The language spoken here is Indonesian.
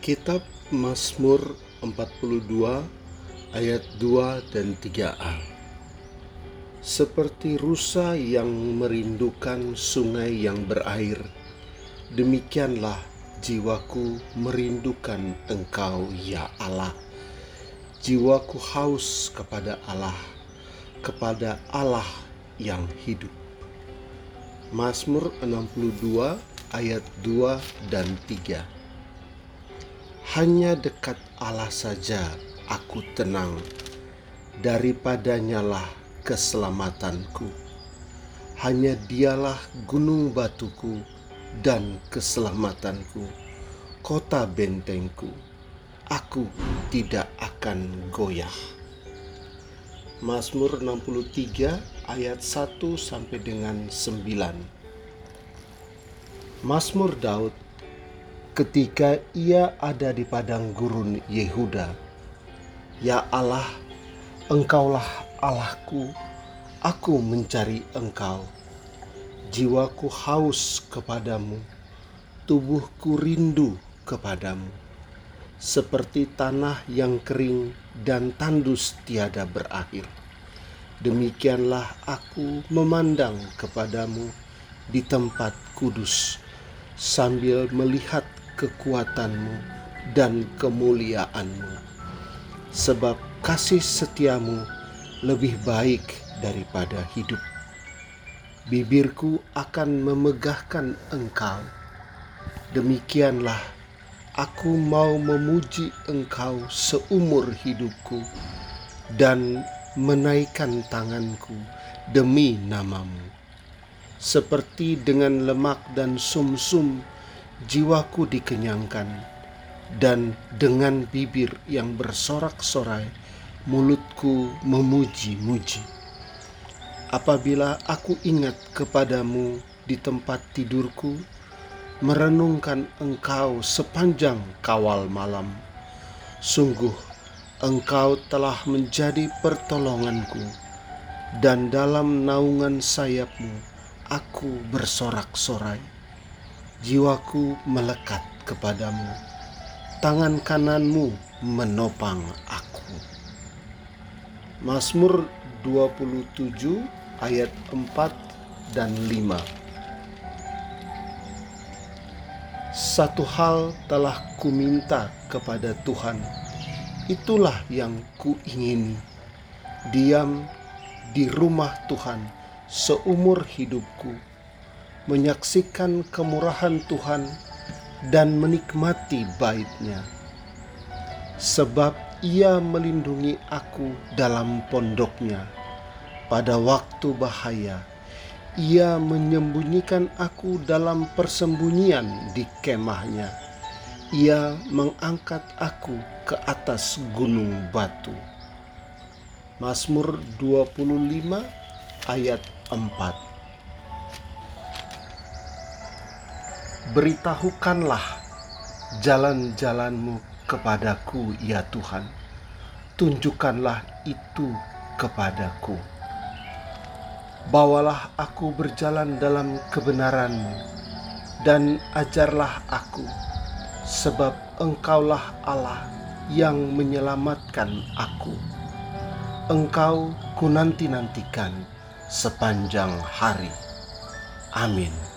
Kitab Mazmur 42 ayat 2 dan 3a Seperti rusa yang merindukan sungai yang berair, demikianlah jiwaku merindukan Engkau, ya Allah. Jiwaku haus kepada Allah, kepada Allah yang hidup. Mazmur 62 ayat 2 dan 3 Hanya dekat Allah saja aku tenang, daripadanya lah keselamatanku. Hanya dialah gunung batuku dan keselamatanku, kota bentengku. Aku tidak akan goyah. Mazmur 63 ayat 1 sampai dengan 9. Mazmur Daud ketika ia ada di padang gurun Yehuda. Ya Allah, Engkaulah Allahku, aku mencari Engkau. Jiwaku haus kepadamu, tubuhku rindu kepadamu. Seperti tanah yang kering dan tandus tiada berakhir. Demikianlah aku memandang kepadamu di tempat kudus sambil melihat kekuatanmu dan kemuliaanmu. Sebab kasih setiamu lebih baik daripada hidup. Bibirku akan memegahkan engkau. Demikianlah aku mau memuji engkau seumur hidupku dan menaikkan tanganku demi namamu seperti dengan lemak dan sumsum jiwaku dikenyangkan dan dengan bibir yang bersorak-sorai mulutku memuji-muji apabila aku ingat kepadamu di tempat tidurku merenungkan engkau sepanjang kawal malam sungguh engkau telah menjadi pertolonganku dan dalam naungan sayapmu aku bersorak-sorai. Jiwaku melekat kepadamu. Tangan kananmu menopang aku. Mazmur 27 ayat 4 dan 5. Satu hal telah kuminta kepada Tuhan, itulah yang kuingini, diam di rumah Tuhan seumur hidupku, menyaksikan kemurahan Tuhan dan menikmati baitnya. Sebab ia melindungi aku dalam pondoknya pada waktu bahaya. Ia menyembunyikan aku dalam persembunyian di kemahnya. Ia mengangkat aku ke atas gunung batu. Mazmur 25 ayat 4 Beritahukanlah jalan-jalanmu kepadaku ya Tuhan Tunjukkanlah itu kepadaku Bawalah aku berjalan dalam kebenaranmu Dan ajarlah aku Sebab engkaulah Allah yang menyelamatkan aku Engkau ku nanti-nantikan sepanjang hari. Amin.